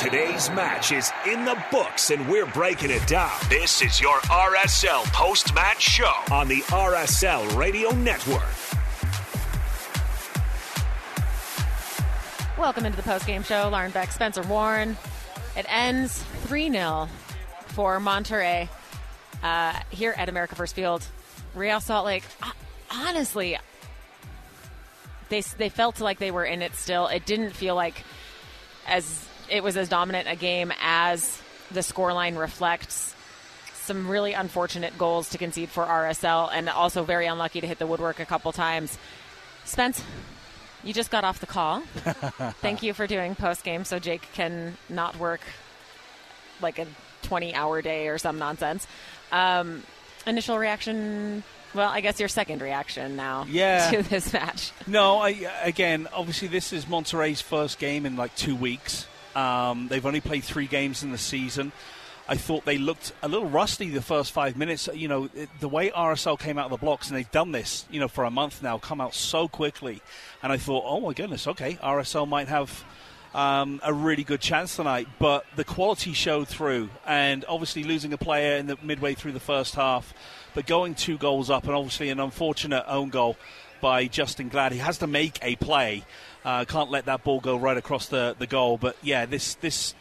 Today's match is in the books, and we're breaking it down. This is your RSL post match show on the RSL Radio Network. Welcome into the post game show. Lauren Beck, Spencer Warne. It ends 3 0 for Monterrey uh, here at America First Field. Real Salt Lake, honestly, they, they felt like they were in it still. It didn't feel like as it was as dominant a game as the scoreline reflects. Some really unfortunate goals to concede for RSL, and also very unlucky to hit the woodwork a couple times. Spence, you just got off the call. Thank you for doing post game so Jake can not work like a 20 hour day or some nonsense. Um, initial reaction well, I guess your second reaction now yeah. to this match. No, I, again, obviously this is Monterrey's first game in like two weeks. Um, they've only played three games in the season. I thought they looked a little rusty the first five minutes. You know, it, the way RSL came out of the blocks, and they've done this, you know, for a month now, come out so quickly. And I thought, oh my goodness, okay, RSL might have um, a really good chance tonight. But the quality showed through, and obviously losing a player in the midway through the first half, but going two goals up, and obviously an unfortunate own goal by Justen Glad. He has to make a play. Uh, can't let that ball go right across the, the goal. But yeah, this this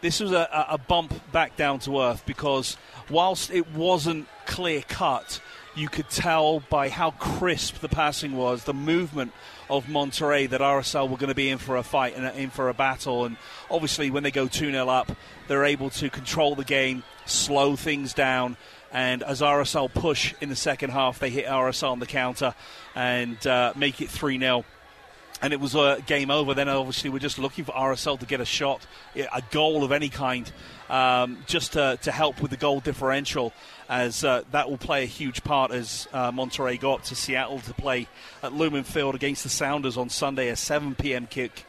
this was a, a bump back down to earth because whilst it wasn't clear cut, you could tell by how crisp the passing was, the movement of Monterrey, that RSL were going to be in for a fight and in for a battle. And obviously, when they go 2 0 up, they're able to control the game, slow things down. And as RSL push in the second half, they hit RSL on the counter and uh, make it 3 0 and it was a game over. Then obviously we're just looking for RSL to get a shot, a goal of any kind, um, just to, to, help with the goal differential, as uh, that will play a huge part as uh, Monterrey go up to Seattle to play at Lumen Field against the Sounders on Sunday, a 7 p.m. kick.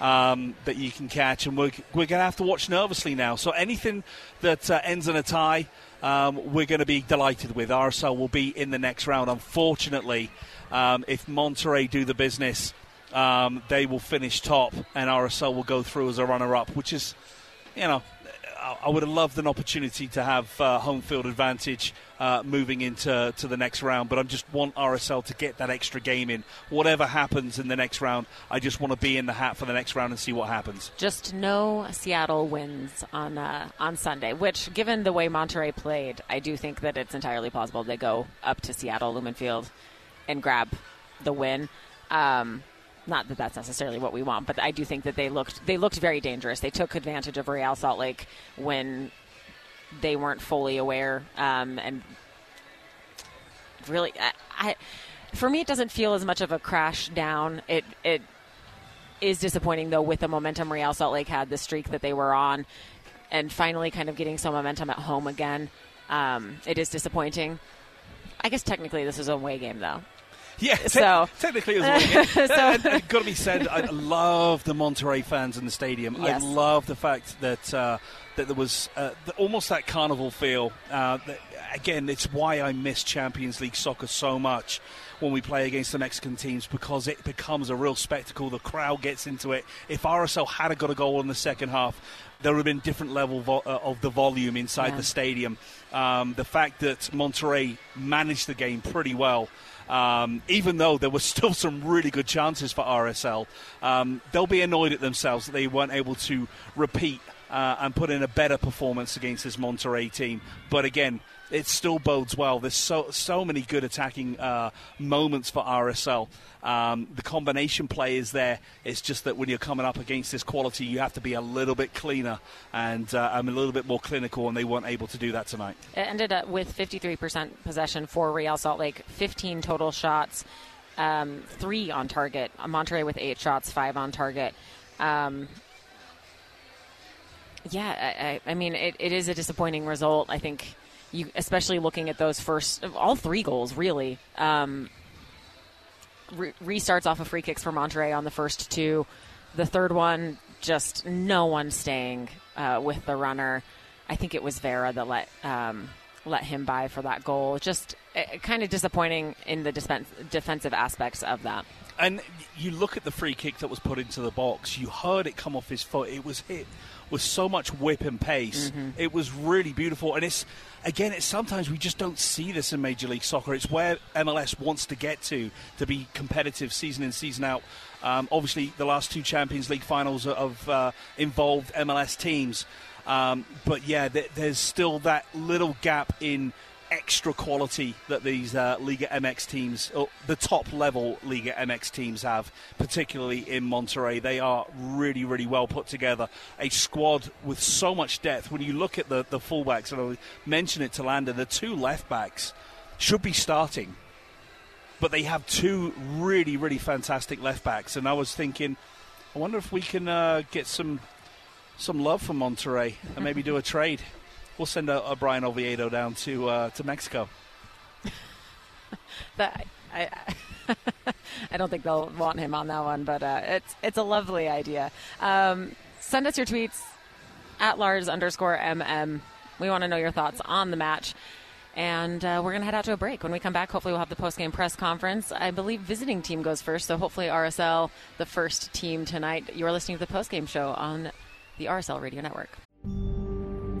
Um, that you can catch, and we're, we're going to have to watch nervously now. So anything that uh, ends in a tie, um, we're going to be delighted with. RSL will be in the next round. Unfortunately, um, if Monterrey do the business, um, they will finish top, and RSL will go through as a runner-up, which is, you know, I would have loved an opportunity to have uh, home field advantage uh, moving into to the next round, but I just want RSL to get that extra game in. Whatever happens in the next round, I just want to be in the hat for the next round and see what happens. Just no Seattle wins on uh, on Sunday, which, given the way Monterrey played, I do think that it's entirely possible they go up to Seattle Lumen Field and grab the win. Um, not that that's necessarily what we want, but I do think that they looked they looked very dangerous. They took advantage of Real Salt Lake when they weren't fully aware, um, and really, I, I, for me, it doesn't feel as much of a crash down. It it is disappointing though with the momentum Real Salt Lake had, the streak that they were on, and finally kind of getting some momentum at home again. Um, it is disappointing. I guess technically this is a away game though. Yeah, te- so technically, it was so, and, and got to be said, I love the Monterrey fans in the stadium. Yes. I love the fact that uh, that there was uh, the, almost that carnival feel. Uh, that, again, it's why I miss Champions League soccer so much when we play against the Mexican teams because it becomes a real spectacle. The crowd gets into it. If RSL had got a goal in the second half, there would have been different level vo- uh, of the volume inside yeah. the stadium. Um, the fact that Monterrey managed the game pretty well. Um, even though there were still some really good chances for RSL, um, they'll be annoyed at themselves that they weren't able to repeat uh, and put in a better performance against this Monterrey team. But again, it still bodes well. There's so so many good attacking uh, moments for RSL. Um, the combination play is there. It's just that when you're coming up against this quality, you have to be a little bit cleaner and uh, a little bit more clinical, and they weren't able to do that tonight. It ended up with 53% possession for Real Salt Lake, 15 total shots, um, three on target. Monterrey with eight shots, five on target. Um, yeah, I, I mean, it, it is a disappointing result. I think you, especially looking at those first, all three goals, really. Um, re- restarts off of free kicks for Monterrey on the first two. The third one, just no one staying uh, with the runner. I think it was Vera that let um, let him by for that goal. Just uh, kind of disappointing in the dispen- defensive aspects of that. And you look at the free kick that was put into the box. You heard it come off his foot. It was hit with so much whip and pace. Mm-hmm. It was really beautiful. And it's again, it's sometimes we just don't see this in Major League Soccer. It's where MLS wants to get to to be competitive season in season out. Um, obviously, the last two Champions League finals have uh, involved MLS teams. Um, but yeah, th- there's still that little gap in extra quality that these uh, Liga MX teams, or the top level Liga MX teams have, particularly in Monterrey. They are really, really well put together. A squad with so much depth. When you look at the, the fullbacks, and I mentioned it to Landon, the two left backs should be starting. But they have two really, really fantastic left backs. And I was thinking, I wonder if we can uh, get some some love from Monterrey and maybe do a trade we'll send a, a Bryan Oviedo down to uh, to Mexico. that I, I don't think they'll want him on that one, but uh, it's it's a lovely idea. Um, send us your tweets at Lars underscore mm. We want to know your thoughts on the match. And uh, we're going to head out to a break. When we come back, hopefully, we'll have the post game press conference. I believe visiting team goes first, so hopefully, RSL, the first team tonight. You're listening to the post game show on the RSL Radio Network.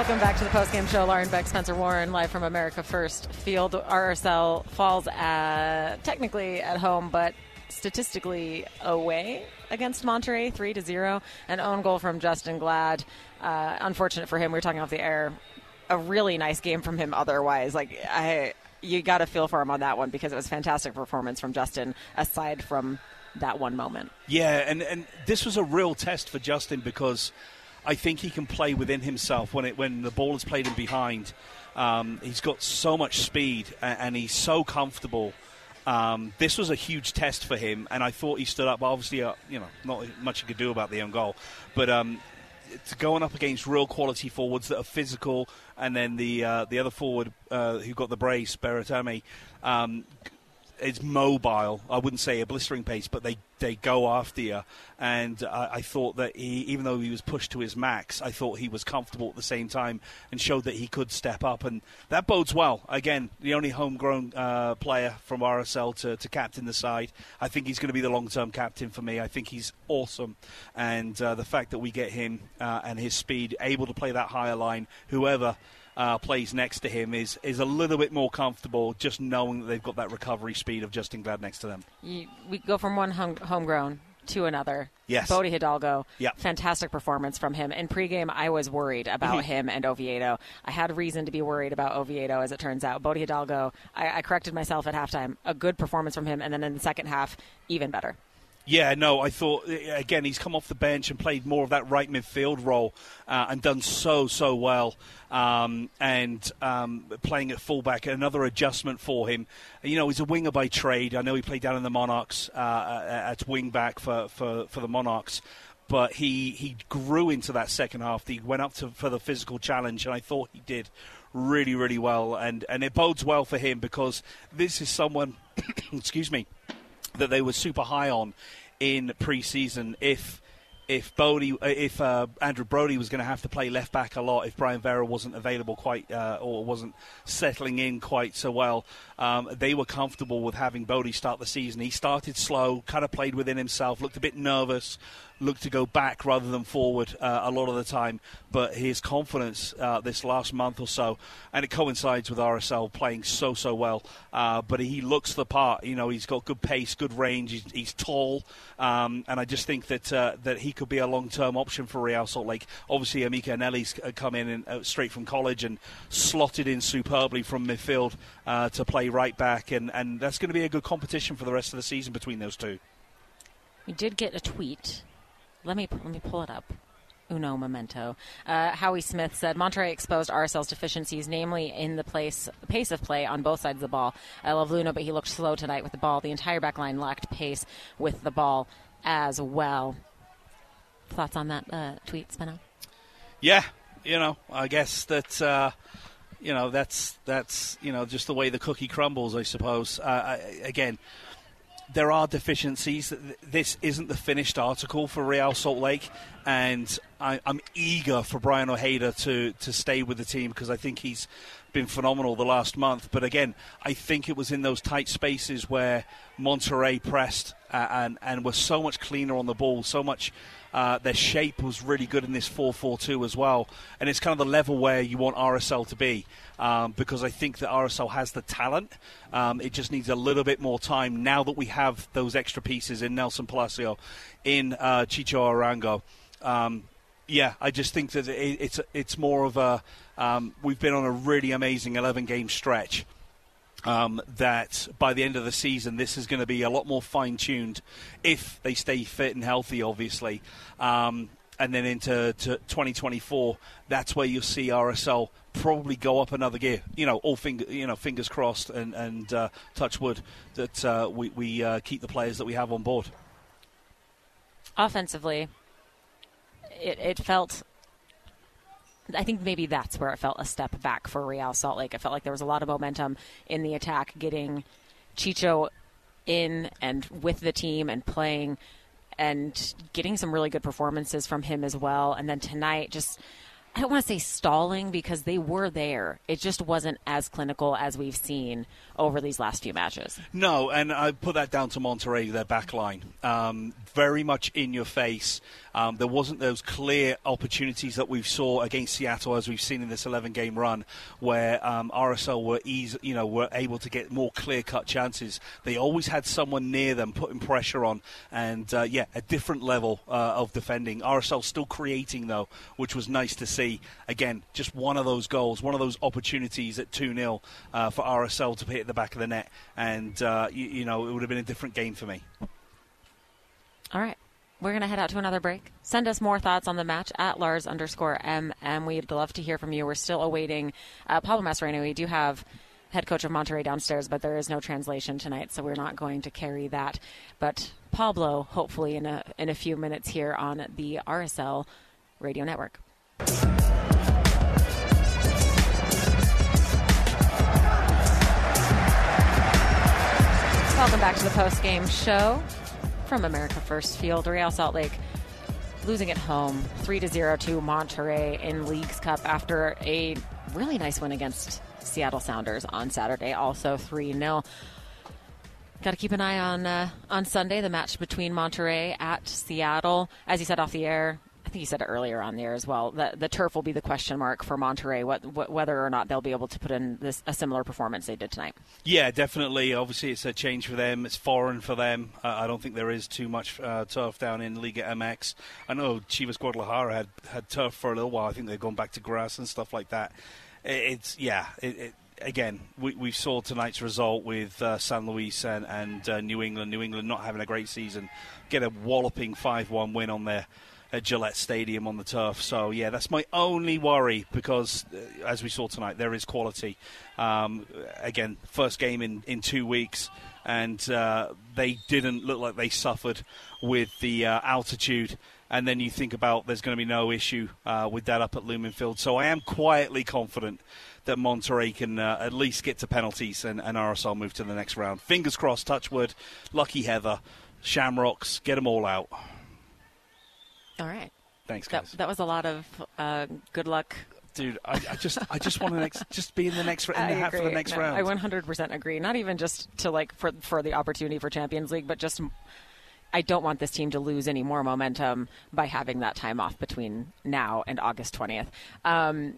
Welcome back to the postgame show. Lauren Beck, Spencer Warne, live from America First Field. RSL falls at, technically at home, but statistically away against Monterrey, three to zero. An own goal from Justen Glad. Uh, unfortunate for him. We were talking off the air. A really nice game from him. Otherwise, like I, you got to feel for him on that one because it was fantastic performance from Justen. Aside from that one moment. Yeah, and and this was a real test for Justin because I think he can play within himself when it when the ball is played in behind. Um, he's got so much speed and, and he's so comfortable. Um, this was a huge test for him, and I thought he stood up. But obviously, uh, you know, not much you could do about the own goal, but um, going up against real quality forwards that are physical, and then the uh, the other forward uh, who got the brace, Berterame, um, is mobile. I wouldn't say a blistering pace, but they, they go after you. And uh, I thought that he, even though he was pushed to his max, I thought he was comfortable at the same time and showed that he could step up. And that bodes well. Again, the only homegrown uh, player from RSL to, to captain the side. I think he's going to be the long term captain for me. I think he's awesome. And uh, the fact that we get him uh, and his speed, able to play that higher line, whoever uh, plays next to him is is a little bit more comfortable just knowing that they've got that recovery speed of Justen Glad next to them. You, we go from one home, homegrown to another. Yes. Bode Hidalgo. Yep. Fantastic performance from him. In pregame, I was worried about mm-hmm. him and Oviedo. I had reason to be worried about Oviedo, as it turns out. Bode Hidalgo, I, I corrected myself at halftime. A good performance from him, and then in the second half, even better. Yeah, no, I thought again he's come off the bench and played more of that right midfield role uh, and done so so well. Um, and um, playing at fullback, another adjustment for him. You know, he's a winger by trade. I know he played down in the Monarchs uh, at wing back for, for, for the Monarchs but he, he grew into that second half. He went up to, for the physical challenge, and I thought he did really, really well. And, and it bodes well for him because this is someone, excuse me, that they were super high on in pre-season. If if Bode, if uh, Andrew Brody was going to have to play left back a lot, if Brian Vera wasn't available quite uh, or wasn't settling in quite so well, um, they were comfortable with having Bode start the season. He started slow, kind of played within himself, looked a bit nervous, looked to go back rather than forward uh, a lot of the time. But his confidence uh, this last month or so, and it coincides with RSL playing so so well. Uh, but he looks the part. You know, he's got good pace, good range. He's, he's tall, um, and I just think that uh, that he could be a long term option for Real Salt Lake. Obviously, Emeka Eneli's uh, come in and, uh, straight from college and slotted in superbly from midfield to play right back, and, and that's going to be a good competition for the rest of the season between those two. We did get a tweet let me let me pull it up. Uno memento. Uh, Howie Smith said Monterrey exposed RSL's deficiencies, namely in the place, pace of play on both sides of the ball. I love Luna, but he looked slow tonight with the ball. The entire back line lacked pace with the ball as well. Thoughts on that uh, tweet, Spino? Yeah, you know, I guess that. Uh, you know that's that's you know just the way the cookie crumbles, I suppose. Uh, I, again, there are deficiencies. This isn't the finished article for Real Salt Lake, and I, am eager for Braian Ojeda to, to stay with the team because I think he's been phenomenal the last month. But again, I think it was in those tight spaces where Monterrey pressed uh, and and were so much cleaner on the ball, so much uh, their shape was really good in this 4 4 2 as well. And it's kind of the level where you want RSL to be um, because I think that RSL has the talent. Um, it just needs a little bit more time now that we have those extra pieces in Nelson Palacio, in uh, Chicho Arango. Um, yeah, I just think that it, it's it's more of a um, we've been on a really amazing 11 game stretch um, that by the end of the season, this is going to be a lot more fine tuned if they stay fit and healthy, obviously. Um, and then into 2024, that's where you'll see RSL probably go up another gear. You know, all finger, you know, fingers crossed and, and uh, touch wood that uh, we, we uh, keep the players that we have on board. Offensively, it, it felt I think maybe that's where it felt a step back for Real Salt Lake. It felt like there was a lot of momentum in the attack, getting Chicho in and with the team and playing and getting some really good performances from him as well. And then tonight, just I don't want to say stalling because they were there. It just wasn't as clinical as we've seen over these last few matches. No, and I put that down to Monterrey, their back line. Um, very much in your face. Um, there wasn't those clear opportunities that we saw against Seattle as we've seen in this 11 game run, where um, RSL were easy, you know, were able to get more clear cut chances. They always had someone near them putting pressure on, and uh, yeah, a different level uh, of defending. RSL still creating though, which was nice to see. Again, just one of those goals, one of those opportunities at 2 0 uh, for RSL to hit the back of the net, and uh, you, you know, it would have been a different game for me. All right. We're going to head out to another break. Send us more thoughts on the match at Lars underscore M, MM. We'd love to hear from you. We're still awaiting uh, Pablo Mastroeni. We do have head coach of Monterrey downstairs, but there is no translation tonight, so we're not going to carry that. But Pablo, hopefully, in a, in a few minutes here on the RSL Radio Network. Welcome back to the post game show from America First Field, Real Salt Lake losing at home 3 to 0 to Monterrey in Leagues Cup after a really nice win against Seattle Sounders on Saturday, also 3 0. Got to keep an eye on uh, on Sunday, the match between Monterrey at Seattle. As you said off the air, I think you said it earlier on there as well. The, the turf will be the question mark for Monterrey, what, what, whether or not they'll be able to put in this, a similar performance they did tonight. Yeah, definitely. Obviously, it's a change for them. It's foreign for them. Uh, I don't think there is too much uh, turf down in Liga MX. I know Chivas Guadalajara had, had turf for a little while. I think they've gone back to grass and stuff like that. It, it's yeah. It, it, again, we, we saw tonight's result with uh, San Luis and, and uh, New England. New England not having a great season, get a walloping 5 1 win on their at Gillette Stadium on the turf. So, yeah, that's my only worry because, uh, as we saw tonight, there is quality. Um, again, first game in, in two weeks, and uh, they didn't look like they suffered with the uh, altitude. And then you think about there's going to be no issue uh, with that up at Lumen Field. So I am quietly confident that Monterrey can uh, at least get to penalties and, and RSL move to the next round. Fingers crossed, touchwood, lucky Heather, Shamrocks, get them all out. All right. Thanks, guys. That, that was a lot of uh, good luck. Dude, I, I, just I just want to next, just be in the next in the hat for the next No, round. I 100% agree. Not even just to like for for the opportunity for Champions League, but just I don't want this team to lose any more momentum by having that time off between now and August 20th. Um,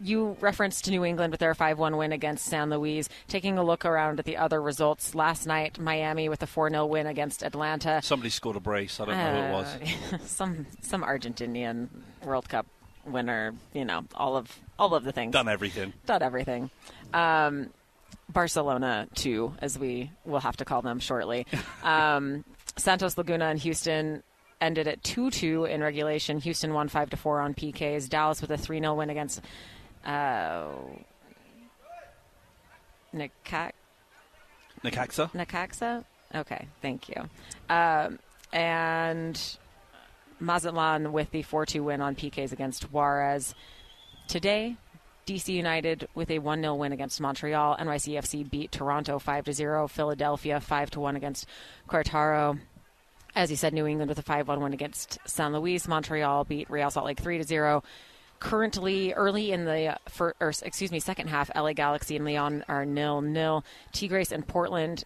you referenced New England with their 5 1 win against San Luis. Taking a look around at the other results, last night, Miami with a 4 0 win against Atlanta. Somebody scored a brace. I don't know who it was. Uh, some some Argentinian World Cup winner, you know, all of all of the things. Done everything. Done everything. Um, Barcelona, too, as we will have to call them shortly. Um, Santos Laguna and Houston ended at 2 2 in regulation. Houston won 5 to 4 on PKs. Dallas with a 3 0 win against uh. Necaxa? Necaxa? Okay, thank you. Um, and Mazatlan with the 4 2 win on PKs against Juarez. Today, DC United with a 1 0 win against Montreal. NYCFC beat Toronto 5 0. Philadelphia 5 1 against Querétaro. As you said, New England with a 5 1 win against San Luis. Montreal beat Real Salt Lake 3 0 currently early in the for, or excuse me second half la galaxy and leon are nil nil tigres and portland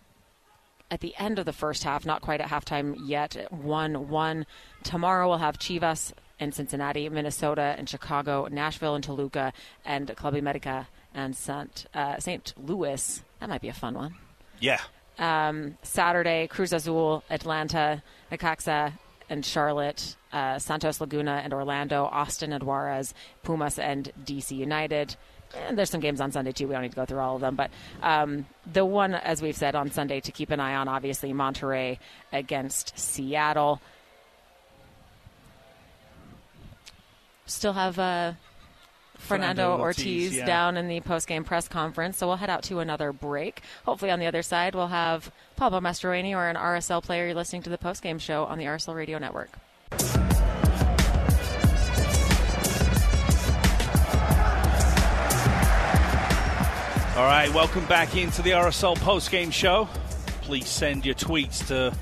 at the end of the first half not quite at halftime yet 1-1 tomorrow we'll have chivas and cincinnati minnesota and chicago nashville and toluca and club america and st uh, st louis. That might be a fun one. Yeah. Um, Saturday, Cruz Azul, Atlanta, Necaxa, and Charlotte, uh, Santos Laguna and Orlando, Austin and Pumas and DC United. And there's some games on Sunday too. We don't need to go through all of them, but um, the one, as we've said on Sunday, to keep an eye on, obviously Monterrey against Seattle. Still have uh, Fernando, Fernando Ortiz, Ortiz, yeah. down in the post-game press conference, so we'll head out to another break. Hopefully, on the other side, we'll have Pablo Mastroeni or an RSL player you're listening to the post-game show on the RSL Radio Network. All right, welcome back into the RSL post-game show. Please send your tweets to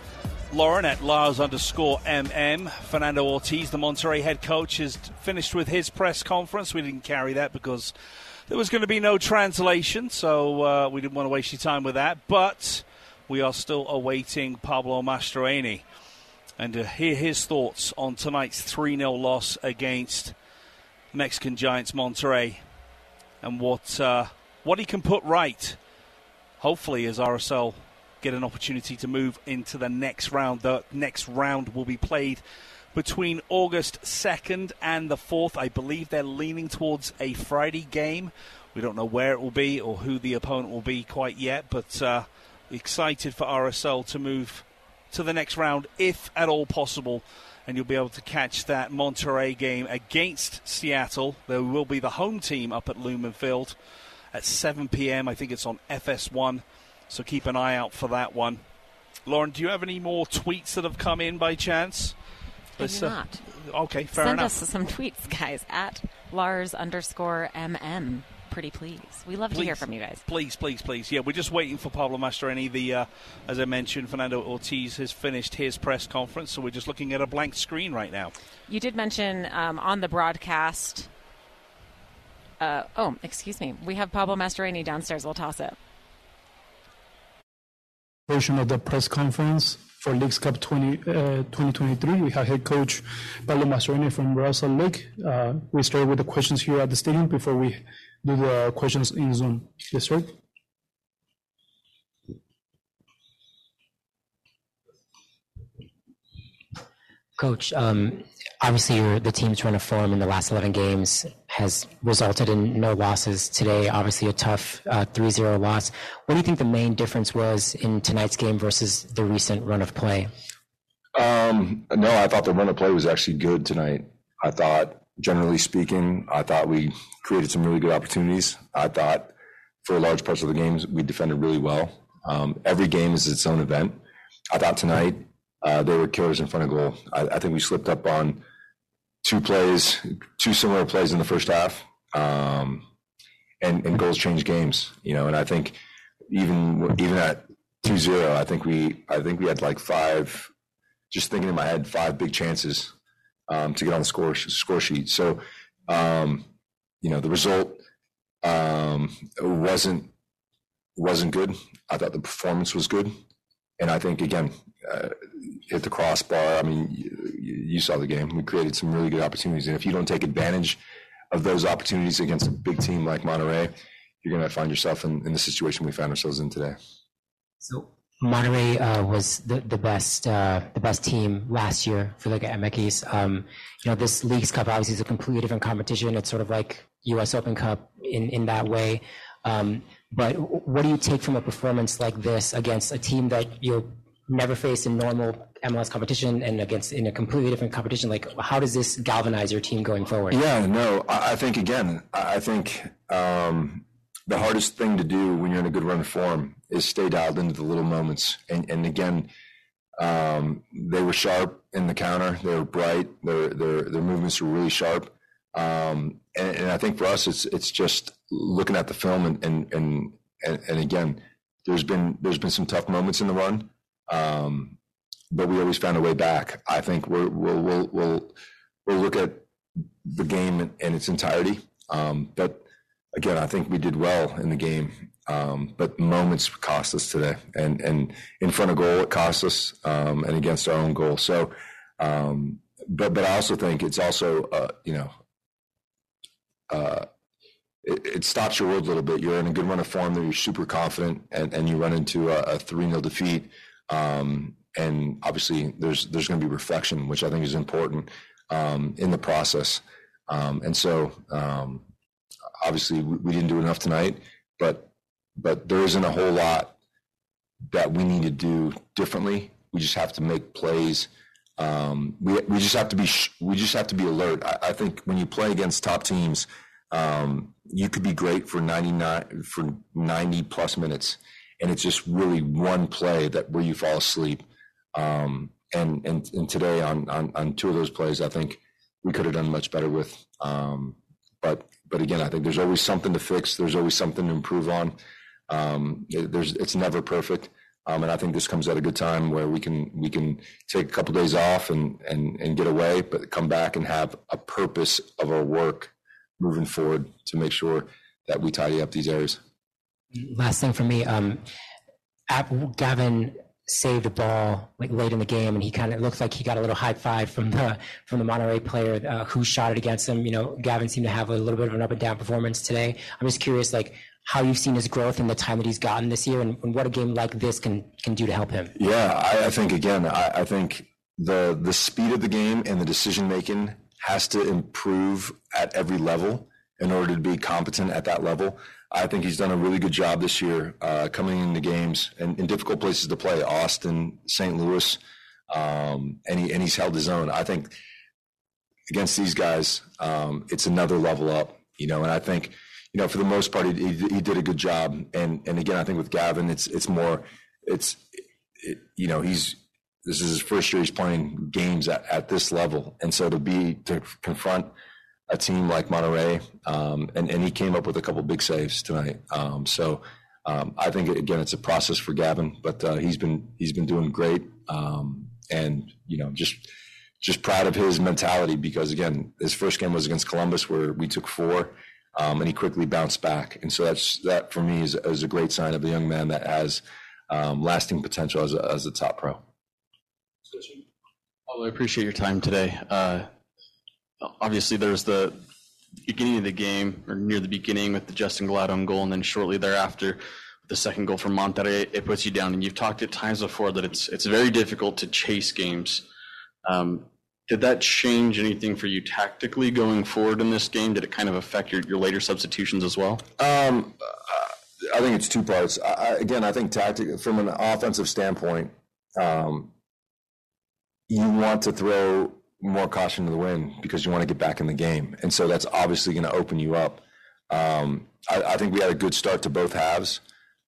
Lauren at Lars underscore MM. Fernando Ortiz, the Monterrey head coach, has finished with his press conference. We didn't carry that because there was going to be no translation, so uh, we didn't want to waste your time with that. But we are still awaiting Pablo Mastroeni and to hear his thoughts on tonight's 3 0 loss against Mexican Giants Monterrey and what uh, what he can put right. Hopefully, as RSL get an opportunity to move into the next round. The next round will be played between August 2nd and the 4th. I believe they're leaning towards a Friday game. We don't know where it will be or who the opponent will be quite yet, but uh, excited for RSL to move to the next round if at all possible. And you'll be able to catch that Monterrey game against Seattle. There will be the home team up at Lumen Field at 7 p.m. I think it's on FS1. So keep an eye out for that one. Lauren, do you have any more tweets that have come in by chance? I do uh, not. okay, fair Send enough. us some tweets, guys, at Lars underscore MM. Pretty please. We love to hear from you guys. Please, please, please. Yeah, we're just waiting for Pablo Mastroeni. The, uh, as I mentioned, Fernando Ortiz has finished his press conference, so we're just looking at a blank screen right now. You did mention um, on the broadcast. Uh, oh, excuse me. We have Pablo Mastroeni downstairs. We'll toss it. Version of the press conference for Leagues Cup 20, uh, 2023. We have head coach Pablo Mastroeni from Salt Lake. Uh, we start with the questions here at the stadium before we do the questions in Zoom. Yes, sir. Coach, um, obviously the team's run of form in the last 11 games has resulted in no losses today. Obviously a tough uh, 3-0 loss. What do you think the main difference was in tonight's game versus the recent run of play? Um, no, I thought the run of play was actually good tonight. I thought, generally speaking, I thought we created some really good opportunities. I thought for large parts of the games we defended really well. Um, every game is its own event. I thought tonight uh, they were killers in front of goal. I, I, think we slipped up on two plays, two similar plays in the first half, um, and, and goals change games. You know, and I think even even at 2-0, I think we I think we had like five. Just thinking in my head, five big chances um, to get on the score score sheet. So, um, you know, the result um, wasn't wasn't good. I thought the performance was good, and I think again, uh, hit the crossbar. I mean, you, you, saw the game. We created some really good opportunities, and if you don't take advantage of those opportunities against a big team like Monterrey, you're going to find yourself in, in, the situation we found ourselves in today. So Monterrey uh, was the, the best uh, the best team last year for the MX. Um, you know, this Leagues Cup obviously is a completely different competition. It's sort of like U.S. Open Cup in in that way. Um, but what do you take from a performance like this against a team that you're never faced in normal MLS competition and against in a completely different competition? Like, how does this galvanize your team going forward? Yeah, no, I think again, I think um, the hardest thing to do when you're in a good run of form is stay dialed into the little moments. And, and again, um, they were sharp in the counter. They were bright. Their their their movements were really sharp. Um, and, and, I think for us, it's it's just looking at the film and and and and, and again, there's been there's been some tough moments in the run. Um, but we always found a way back. I think we will we'll, we'll, we'll look at the game in, in its entirety. Um, but again, I think we did well in the game. Um, but moments cost us today, and and in front of goal it cost us, um, and against our own goal. So, um, but but I also think it's also uh, you know. Uh, it, it, stops your world a little bit. You're in a good run of form. You're super confident, and, and you run into a, three 0 defeat. Um, and obviously, there's there's going to be reflection, which I think is important um, in the process. Um, and so, um, obviously, we, we, didn't do enough tonight, but but there isn't a whole lot that we need to do differently. We just have to make plays. Um, we we just have to be we just have to be alert. I, I think when you play against top teams, um, you could be great for ninety nine for ninety plus minutes and it's just really one play that where you fall asleep. Um, and, and and today on, on on two of those plays, I think we could have done much better with. Um, but but again, I think there's always something to fix. There's always something to improve on. Um, there's it's never perfect. Um, and I think this comes at a good time where we can we can take a couple days off and, and and get away, but come back and have a purpose of our work moving forward to make sure that we tidy up these areas. Last thing for me, um, Gavin saved a ball like late in the game, and he kind of looked like he got a little high five from the from the Monterrey player uh, who shot it against him. You know, Gavin seemed to have a little bit of an up and down performance today. I'm just curious, like how you've seen his growth in the time that he's gotten this year, and, and what a game like this can can do to help him. Yeah, I, I think again, I, I think the the speed of the game and the decision making has to improve at every level in order to be competent at that level. I think he's done a really good job this year uh, coming into games and in difficult places to play, Austin, St. Louis, um, and, he, and he's held his own. I think against these guys, um, it's another level up, you know, and I think, you know, for the most part, he, he, did a good job. And, and again, I think with Gavin, it's, it's more, it's, it, you know, he's, this is his first year he's playing games at, at this level. And so to be, to confront – a team like Monterrey, um, and and he came up with a couple big saves tonight. Um, so um, I think again it's a process for Gavin, but uh, he's been he's been doing great, um, and you know just just proud of his mentality because again his first game was against Columbus where we took four. Um, and he quickly bounced back, and so that's that for me is, is a great sign of a young man that has um, lasting potential as a, as a top pro. I appreciate your time today. Uh, obviously there's the beginning of the game or near the beginning with the Justen Gladon goal, and then shortly thereafter the second goal from Monterrey, it puts you down. And you've talked at times before that it's it's very difficult to chase games. Um, did that change anything for you tactically going forward in this game? Did it kind of affect your, your later substitutions as well? Um, I think it's two parts. I, again, I think tactic from an offensive standpoint, um, you want to throw more caution to the wind because you want to get back in the game, and so that's obviously going to open you up. Um, I, I, think we had a good start to both halves.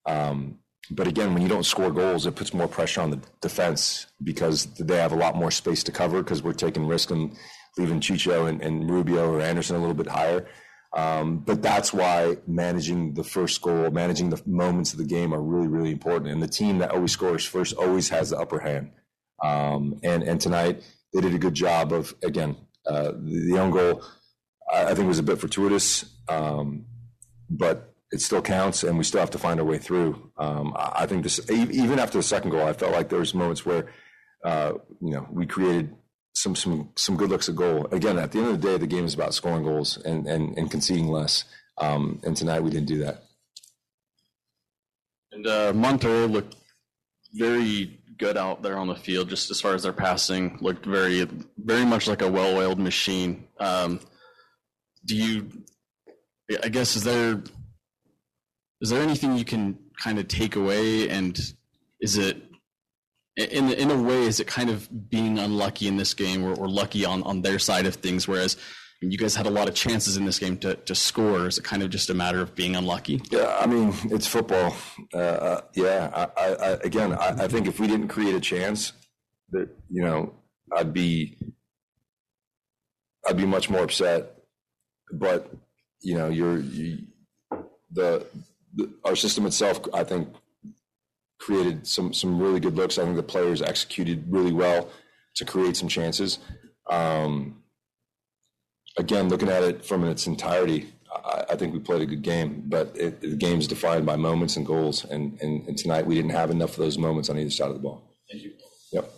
Um, but again, when you don't score goals, it puts more pressure on the defense because they have a lot more space to cover because we're taking risk and leaving Chicho and, and Rubio or Anderson a little bit higher. Um, but that's why managing the first goal, managing the moments of the game are really, really important. And the team that always scores first always has the upper hand. Um, and, and tonight they did a good job of, again, uh, the, the own goal, I, I, think was a bit fortuitous. Um, but it still counts, and we still have to find our way through. Um, I think this, even after the second goal, I felt like there was moments where, uh, you know, we created some some some good looks at goal. Again, at the end of the day, the game is about scoring goals and and, and conceding less. Um, and tonight we didn't do that. And uh, looked very good out there on the field, just as far as their passing looked very very much like a well-oiled machine. Um, do you? I guess is there is there anything you can kind of take away and is it in in a way is it kind of being unlucky in this game or, or lucky on on their side of things whereas you guys had a lot of chances in this game to, to score. Is it kind of just a matter of being unlucky? Yeah, I mean, it's football. Uh, uh yeah, I, I, I again, I, I, think if we didn't create a chance, that you know, I'd be, I'd be much more upset. But you know, you're you, the our system itself, I think, created some some really good looks. I think the players executed really well to create some chances. Um, again, looking at it from its entirety, I, I think we played a good game. But it, the game's defined by moments and goals, and, and, and tonight we didn't have enough of those moments on either side of the ball. Thank you. Yep.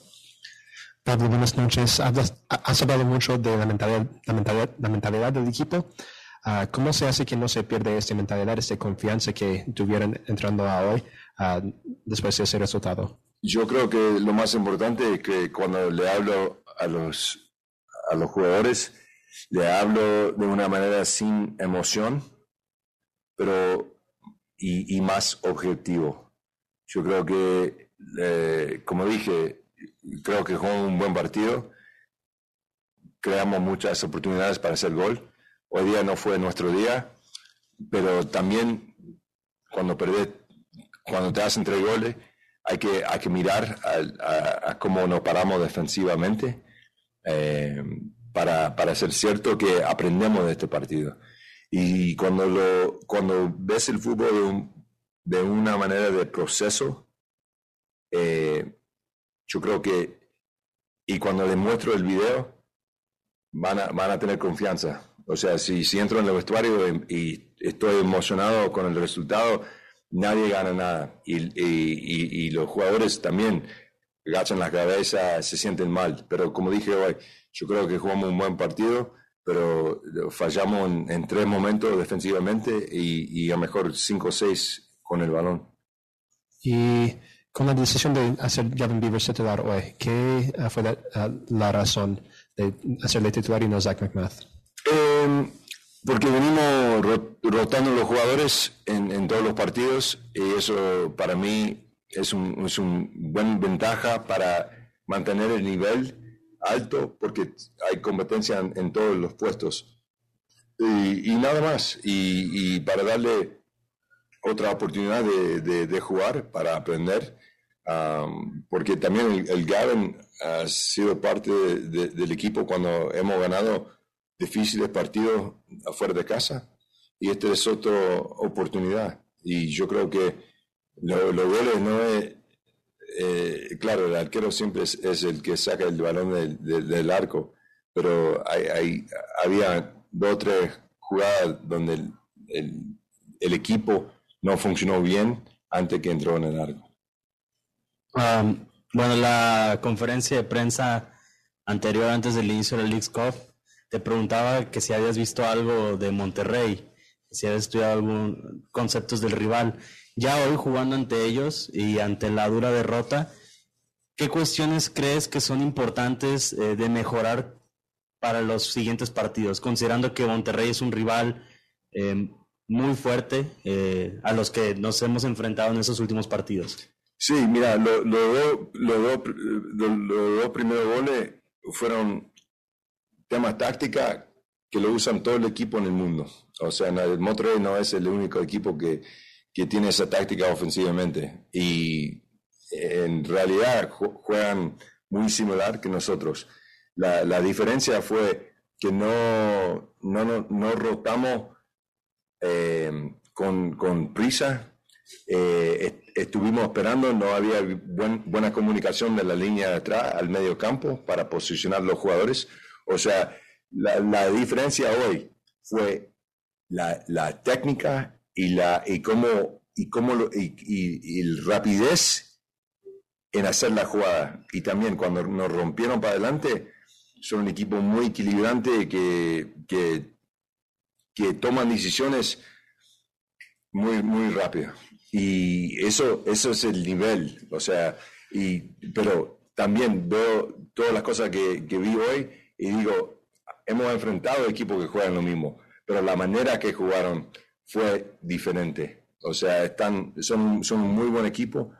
Pablo, buenas noches. Has hablado mucho de la mentalidad, la mentalidad, la mentalidad del equipo. Uh, ¿Cómo se hace que no se pierde esta mentalidad, esta confianza que tuvieron entrando a hoy uh, después de ese resultado? Yo creo que lo más importante es que cuando le hablo a los, a los jugadores, le hablo de una manera sin emoción, pero y, y más objetivo. Yo creo que, eh, como dije, creo que fue un buen partido. Creamos muchas oportunidades para hacer gol Hoy día no fue nuestro día, pero también cuando perdés, cuando te hacen tres goles, hay que, hay que mirar a, cómo nos paramos defensivamente eh, para, para ser cierto que aprendemos de este partido. Y cuando, lo, cuando ves el fútbol de, una manera de proceso, eh, yo creo que, y cuando les muestro el video, van a, van a tener confianza o sea, si, si entro en el vestuario y, estoy emocionado con el resultado, nadie gana nada. Y, y, y, los jugadores también agachan la cabeza, se sienten mal. Pero como dije hoy, yo creo que jugamos un buen partido, pero fallamos en, tres momentos defensivamente y, y a mejor cinco o seis con el balón. Y con la decisión de hacer Gavin Beaver titular hoy, ¿qué fue la, la razón de hacerle titular y no Zach McMath? Eh, porque venimos rotando los jugadores en, todos los partidos y eso para mí es un, es un buen ventaja para mantener el nivel alto porque hay competencia en, todos los puestos. Y, nada más, y, para darle otra oportunidad de, jugar, para aprender, porque también el, Gavin ha sido parte del equipo cuando hemos ganado difíciles partidos afuera de casa y esta es otra oportunidad. Y yo creo que lo, lo no es, eh, claro, el arquero siempre es, el que saca el balón del, del, arco, pero hay, hay, había dos o tres jugadas donde el, el, equipo no funcionó bien antes que entró en el arco. Um, bueno, la conferencia de prensa anterior, antes del inicio del League's Cup, te preguntaba que si habías visto algo de Monterrey, si habías estudiado algún conceptos del rival. Ya hoy jugando ante ellos y ante la dura derrota, ¿qué cuestiones crees que son importantes eh, de mejorar para los siguientes partidos, considerando que Monterrey es un rival eh, muy fuerte eh, a los que nos hemos enfrentado en esos últimos partidos? Sí, mira, los lo, lo, dos primeros goles fueron temas táctica que lo usan todo el equipo en el mundo. O sea, el Monterrey no es el único equipo que, que tiene esa táctica ofensivamente. Y en realidad juegan muy similar que nosotros. La, diferencia fue que no, no, no, rotamos eh, con, con, prisa. Eh, estuvimos esperando, no había buena comunicación de la línea de atrás al medio campo para posicionar los jugadores. O sea, la, la diferencia hoy fue la, la, técnica y, la, y cómo, y, cómo y, y, y rapidez en hacer la jugada. Y también cuando nos rompieron para adelante, son un equipo muy equilibrante que, que, que toman decisiones muy, muy rápido. Y eso, eso es el nivel. O sea, y, pero también veo todas las cosas que, que vi hoy y digo, hemos enfrentado equipos que juegan lo mismo, pero la manera que jugaron fue diferente. O sea, están, son, son un muy buen equipo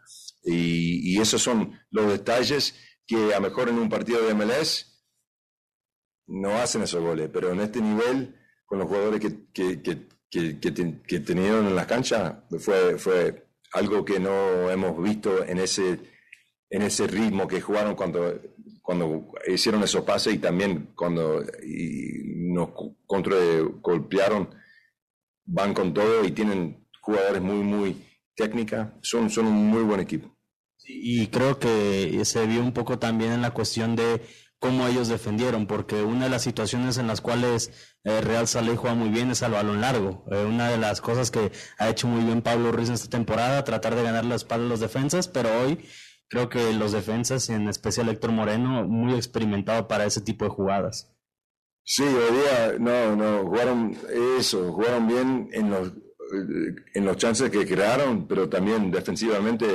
y, esos son los detalles que a lo mejor en un partido de MLS no hacen esos goles, pero en este nivel, con los jugadores que, que, que, que, tenían en la cancha, fue, fue algo que no hemos visto en ese, en ese ritmo que jugaron cuando, cuando hicieron esos pases y también cuando nos contra, golpearon, van con todo y tienen jugadores muy, muy técnica, son, son un muy buen equipo. Y creo que se vio un poco también en la cuestión de cómo ellos defendieron, porque una de las situaciones en las cuales eh, Real Salé juega muy bien es al balón largo. Eh, una de las cosas que ha hecho muy bien Pablo Ruiz en esta temporada, tratar de ganar la espalda a los defensas, pero hoy creo que los defensas, en especial Héctor Moreno, muy experimentado para ese tipo de jugadas. Sí, hoy día no, no, jugaron eso, jugaron bien en los en los chances que crearon, pero también defensivamente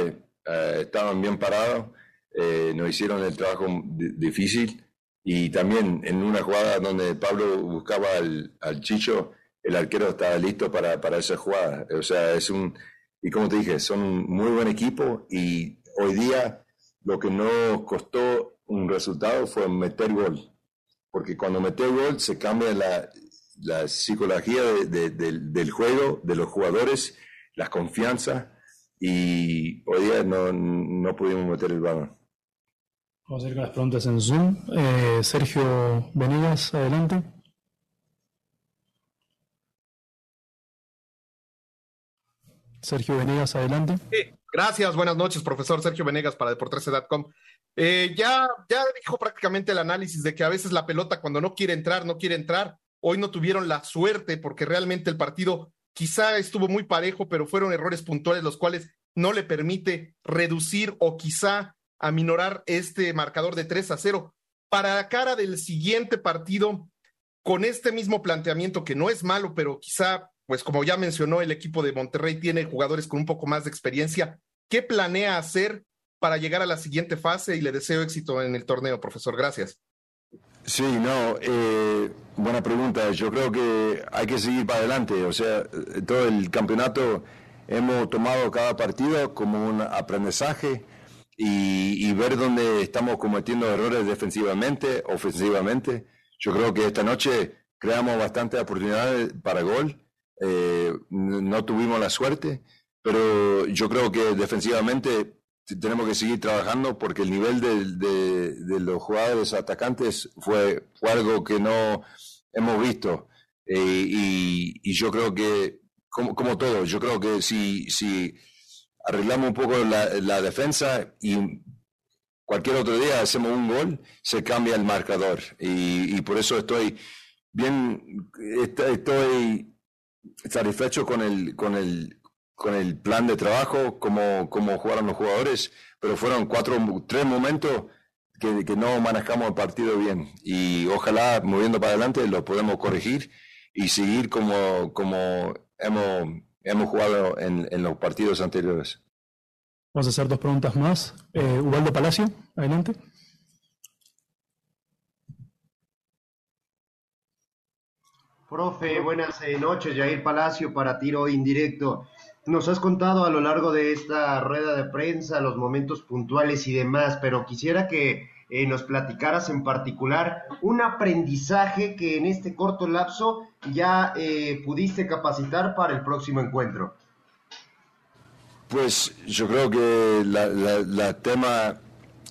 eh, estaban bien parados, eh, nos hicieron el trabajo difícil y también en una jugada donde Pablo buscaba al, al Chicho, el arquero estaba listo para, para, esa jugada. O sea, es un, y como te dije, son un muy buen equipo y hoy día lo que nos costó un resultado fue meter gol. Porque cuando meter gol se cambia la, la psicología del juego, de los jugadores, la confianza, y hoy día no, no pudimos meter el balón. Vamos a ir con las preguntas en Zoom. Eh, Sergio Venegas, adelante. Sergio Venegas, adelante. Sí, gracias, buenas noches, profesor Sergio Venegas para Deportes.com. Eh, ya, ya dijo prácticamente el análisis de que a veces la pelota cuando no quiere entrar, no quiere entrar. Hoy no tuvieron la suerte porque realmente el partido quizá estuvo muy parejo, pero fueron errores puntuales los cuales no le permite reducir o quizá aminorar este marcador de 3 a 0. Para la cara del siguiente partido, con este mismo planteamiento que no es malo, pero quizá, pues como ya mencionó, el equipo de Monterrey tiene jugadores con un poco más de experiencia. ¿Qué planea hacer para llegar a la siguiente fase? Y le deseo éxito en el torneo, profesor. Gracias. Sí, no, eh, buena pregunta. Yo creo que hay que seguir para adelante. O sea, todo el campeonato hemos tomado cada partido como un aprendizaje y, ver dónde estamos cometiendo errores defensivamente, ofensivamente. Yo creo que esta noche creamos bastantes oportunidades para gol. Eh, no tuvimos la suerte, pero yo creo que defensivamente tenemos que seguir trabajando porque el nivel de, de, los jugadores atacantes fue, algo que no hemos visto. Eh, y, y, yo creo que, como, como, todo, yo creo que si, si arreglamos un poco la, la, defensa y cualquier otro día hacemos un gol, se cambia el marcador. Y, y por eso estoy bien, estoy satisfecho con el, con el, con el plan de trabajo, cómo, cómo jugaron los jugadores, pero fueron cuatro, tres momentos que, que, no manejamos el partido bien. Y ojalá, moviendo para adelante, lo podemos corregir y seguir como, como hemos, hemos jugado en, en los partidos anteriores. Vamos a hacer dos preguntas más. Eh, Ubaldo Palacio, adelante. Profe, buenas eh, noches. Jair Palacio para tiro indirecto. Nos has contado a lo largo de esta rueda de prensa los momentos puntuales y demás, pero quisiera que eh, nos platicaras en particular un aprendizaje que en este corto lapso ya eh, pudiste capacitar para el próximo encuentro. Pues yo creo que la, tema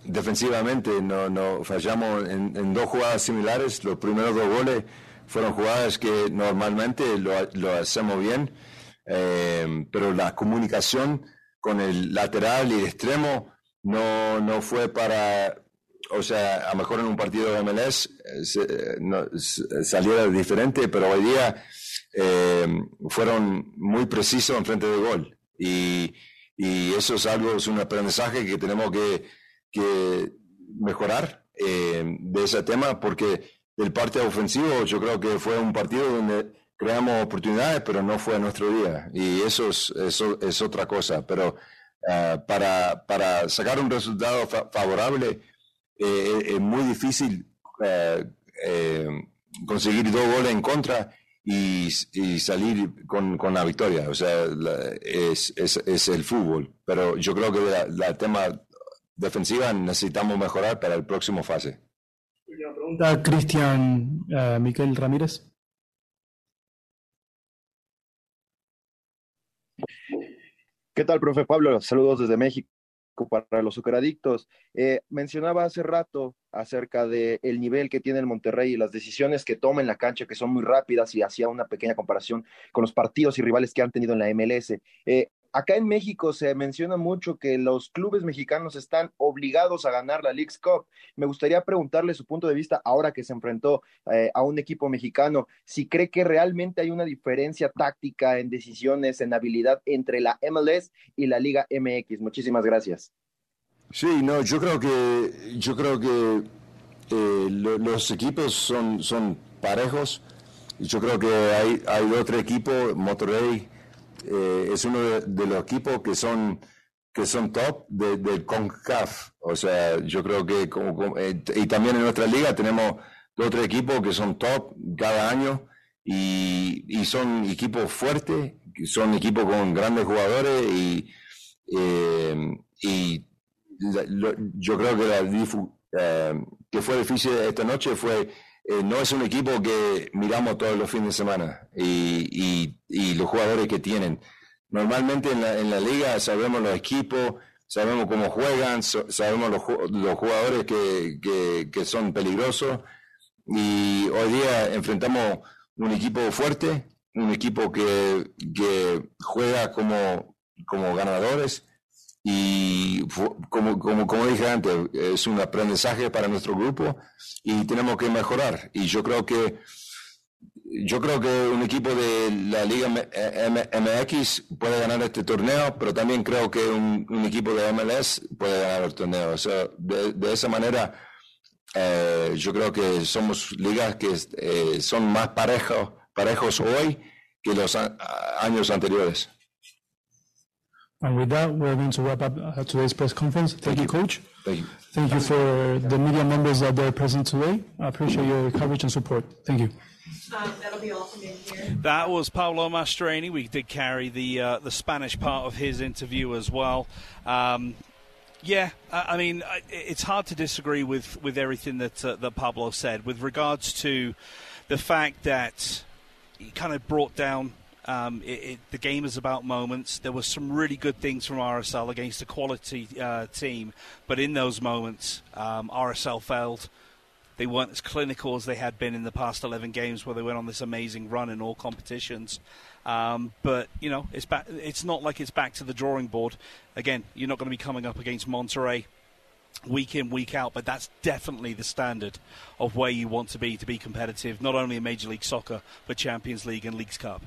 defensivamente no, no fallamos en, dos jugadas similares. Los primeros dos goles fueron jugadas que normalmente lo hacemos bien, eh, pero la comunicación con el lateral y el extremo no, no fue para o sea, a lo mejor en un partido de MLS eh, no, saliera diferente, pero hoy día eh, fueron muy precisos en frente de gol. Y, y, eso es algo, es un aprendizaje que tenemos que, que mejorar eh, de ese tema, porque el parte ofensivo yo creo que fue un partido donde creamos oportunidades, pero no fue nuestro día. Y eso es, otra cosa. Pero para, para sacar un resultado favorable, eh, es muy difícil eh, conseguir dos goles en contra y, salir con, con, la victoria. O sea, es, es, el fútbol. Pero yo creo que la, la, tema defensiva necesitamos mejorar para el próximo fase. Última pregunta, Cristian Miquel Ramírez. ¿Qué tal, profe Pablo? Saludos desde México para los superadictos. Eh, mencionaba hace rato acerca del el nivel que tiene el Monterrey y las decisiones que toma en la cancha, que son muy rápidas, y hacía una pequeña comparación con los partidos y rivales que han tenido en la MLS. Eh, acá en México se menciona mucho que los clubes mexicanos están obligados a ganar la League's Cup. Me gustaría preguntarle su punto de vista ahora que se enfrentó eh, a un equipo mexicano, si cree que realmente hay una diferencia táctica en decisiones, en habilidad entre la MLS y la Liga MX. Muchísimas gracias. Sí, no, yo creo que yo creo que eh, los equipos son, son parejos. Yo creo que hay, hay otro equipo, Monterrey eh, es uno de, los equipos que son que son top del de CONCAF. O sea, yo creo que como, eh, y también en nuestra liga tenemos otro equipo que son top cada año y, y son equipos fuertes, son equipos con grandes jugadores y, y yo creo que la eh, que fue difícil esta noche fue eh, no es un equipo que miramos todos los fines de semana y, y, los jugadores que tienen. Normalmente en la, liga sabemos los equipos, sabemos cómo juegan, sabemos los, jugadores que, son peligrosos y hoy día enfrentamos un equipo fuerte, un equipo que, que juega como, como ganadores y como, como, como dije antes, es un aprendizaje para nuestro grupo y tenemos que mejorar. Y yo creo que yo creo que un equipo de la Liga MX puede ganar este torneo, pero también creo que un, equipo de MLS puede ganar el torneo. De, esa manera, eh, yo creo que somos ligas que eh, son más parejos, parejos hoy que los años anteriores. And with that, we're going to wrap up uh, today's press conference. Thank, Thank you, Coach. Thank you. Thank you for the media members that are present today. I appreciate your coverage and support. Thank you. Um, that'll be all from me here. That was Pablo Mastroeni. We did carry the uh, the Spanish part of his interview as well. Um, yeah, I mean, it's hard to disagree with, with everything that uh, that Pablo said with regards to the fact that he kind of brought down um, it, it, the game is about moments. There were some really good things from RSL against a quality uh, team, but in those moments, um, RSL failed. They weren't as clinical as they had been in the past 11 games, where they went on this amazing run in all competitions. Um, but you know, it's back. It's not like it's back to the drawing board. Again, you're not going to be coming up against Monterrey week in, week out, but that's definitely the standard of where you want to be to be competitive, not only in Major League Soccer, but Champions League and Leagues Cup.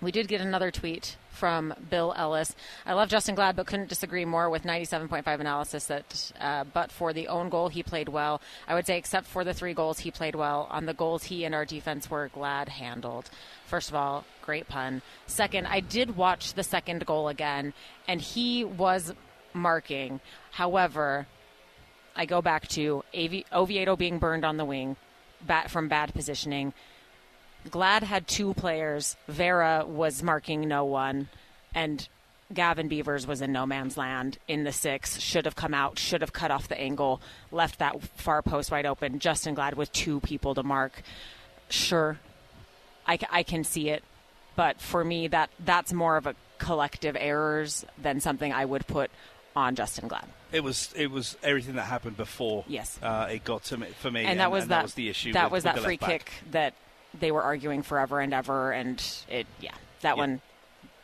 We did get another tweet from Bill Ellis. I love Justen Glad, but couldn't disagree more with 97.5 analysis that, uh, but for the own goal, he played well. I would say, except for the three goals, he played well. On the goals, he and our defense were glad handled. First of all, great pun. Second, I did watch the second goal again, and he was marking. However, I go back to Oviedo being burned on the wing bat from bad positioning. Glad had two players. Vera was marking no one, and Gavin Beavers was in no man's land in the six. Should have come out. Should have cut off the angle. Left that far post wide open. Justen Glad with two people to mark. Sure, I, I can see it, but for me, that that's more of a collective errors than something I would put on Justen Glad. It was it was everything that happened before. Yes, uh, it got to me for me, and that was and that, that was the issue. That with, was that free kick that they were arguing forever and ever, and it yeah that one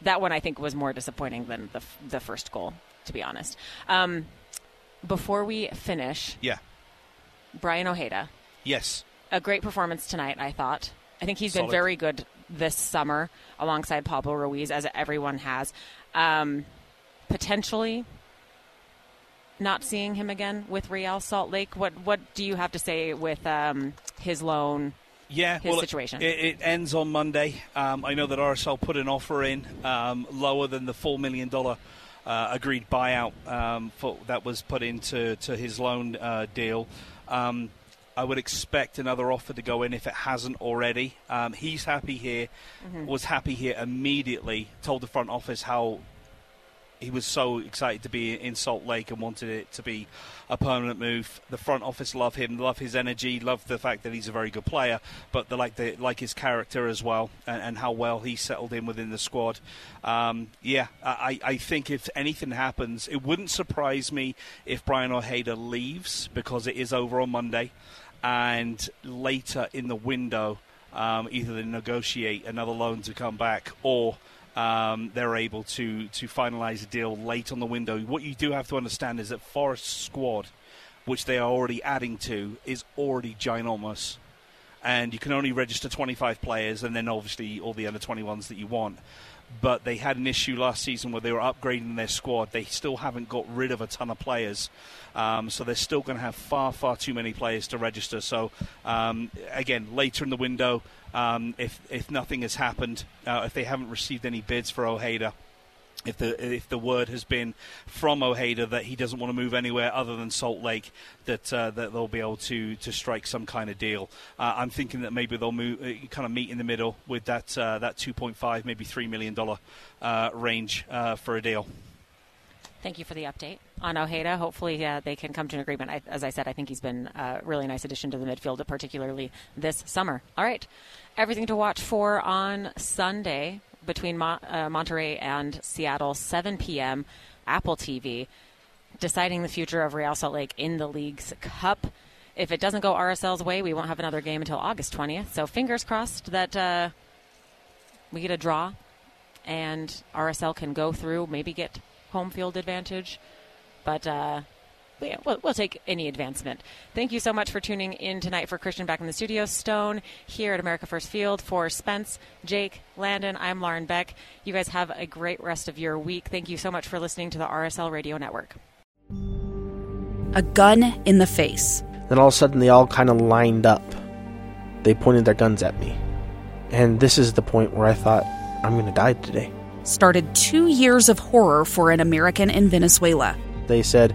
that one I think was more disappointing than the the first goal, to be honest. Um, before we finish, Yeah. Braian Ojeda, Yes. a great performance tonight. I thought. I think he's Solid. been very good this summer alongside Pablo Ruiz, as everyone has. Um, potentially not seeing him again with Real Salt Lake. What what do you have to say with um, his loan? Yeah, his well, situation. It, it ends on Monday. Um, I know that RSL put an offer in um, lower than the four million dollar uh, agreed buyout um, for, that was put into to his loan uh, deal. Um, I would expect another offer to go in if it hasn't already. Um, he's happy here, Mhm. was happy here immediately. Told the front office how he was so excited to be in Salt Lake and wanted it to be a permanent move. The front office love him, love his energy, love the fact that he's a very good player, but they like the like his character as well and, and how well he settled in within the squad. Um, yeah, I, I think if anything happens, it wouldn't surprise me if Braian Ojeda leaves because it is over on Monday, and later in the window, um, either they negotiate another loan to come back or um, they're able to to finalise a deal late on the window. What you do have to understand is that Forest's squad, which they are already adding to, is already ginormous, and you can only register 25 players, and then obviously all the under 21s that you want. But they had an issue last season where they were upgrading their squad. They still haven't got rid of a ton of players, um, so they're still going to have far, far too many players to register. So um, again, later in the window, um, if if nothing has happened, uh, if they haven't received any bids for Ojeda, if the if the word has been from Ojeda that he doesn't want to move anywhere other than Salt Lake, that uh, that they'll be able to to strike some kind of deal. Uh, I'm thinking that maybe they'll move, uh, kind of meet in the middle with that uh, that 2.5, maybe three million dollar uh, range for a deal. Thank you for the update on Ojeda. Hopefully, uh, they can come to an agreement. I, as I said, I think he's been a really nice addition to the midfield, particularly this summer. All right, everything to watch for on Sunday between uh, Monterrey and Seattle, 7 p.m. Apple TV, deciding the future of Real Salt Lake in the Leagues Cup. If it doesn't go RSL's way, we won't have another game until August 20th. So fingers crossed that uh, we get a draw and RSL can go through, maybe get home field advantage. But, uh, we'll, we'll take any advancement. Thank you so much for tuning in tonight for Christian back in the studio. Stone here at America First Field for Spence, Jake, Landon. I'm Lauren Beck. You guys have a great rest of your week. Thank you so much for listening to the RSL Radio Network. A gun in the face. Then all of a sudden, they all kind of lined up. They pointed their guns at me. And this is the point where I thought, I'm going to die today. Started two years of horror for an American in Venezuela. They said,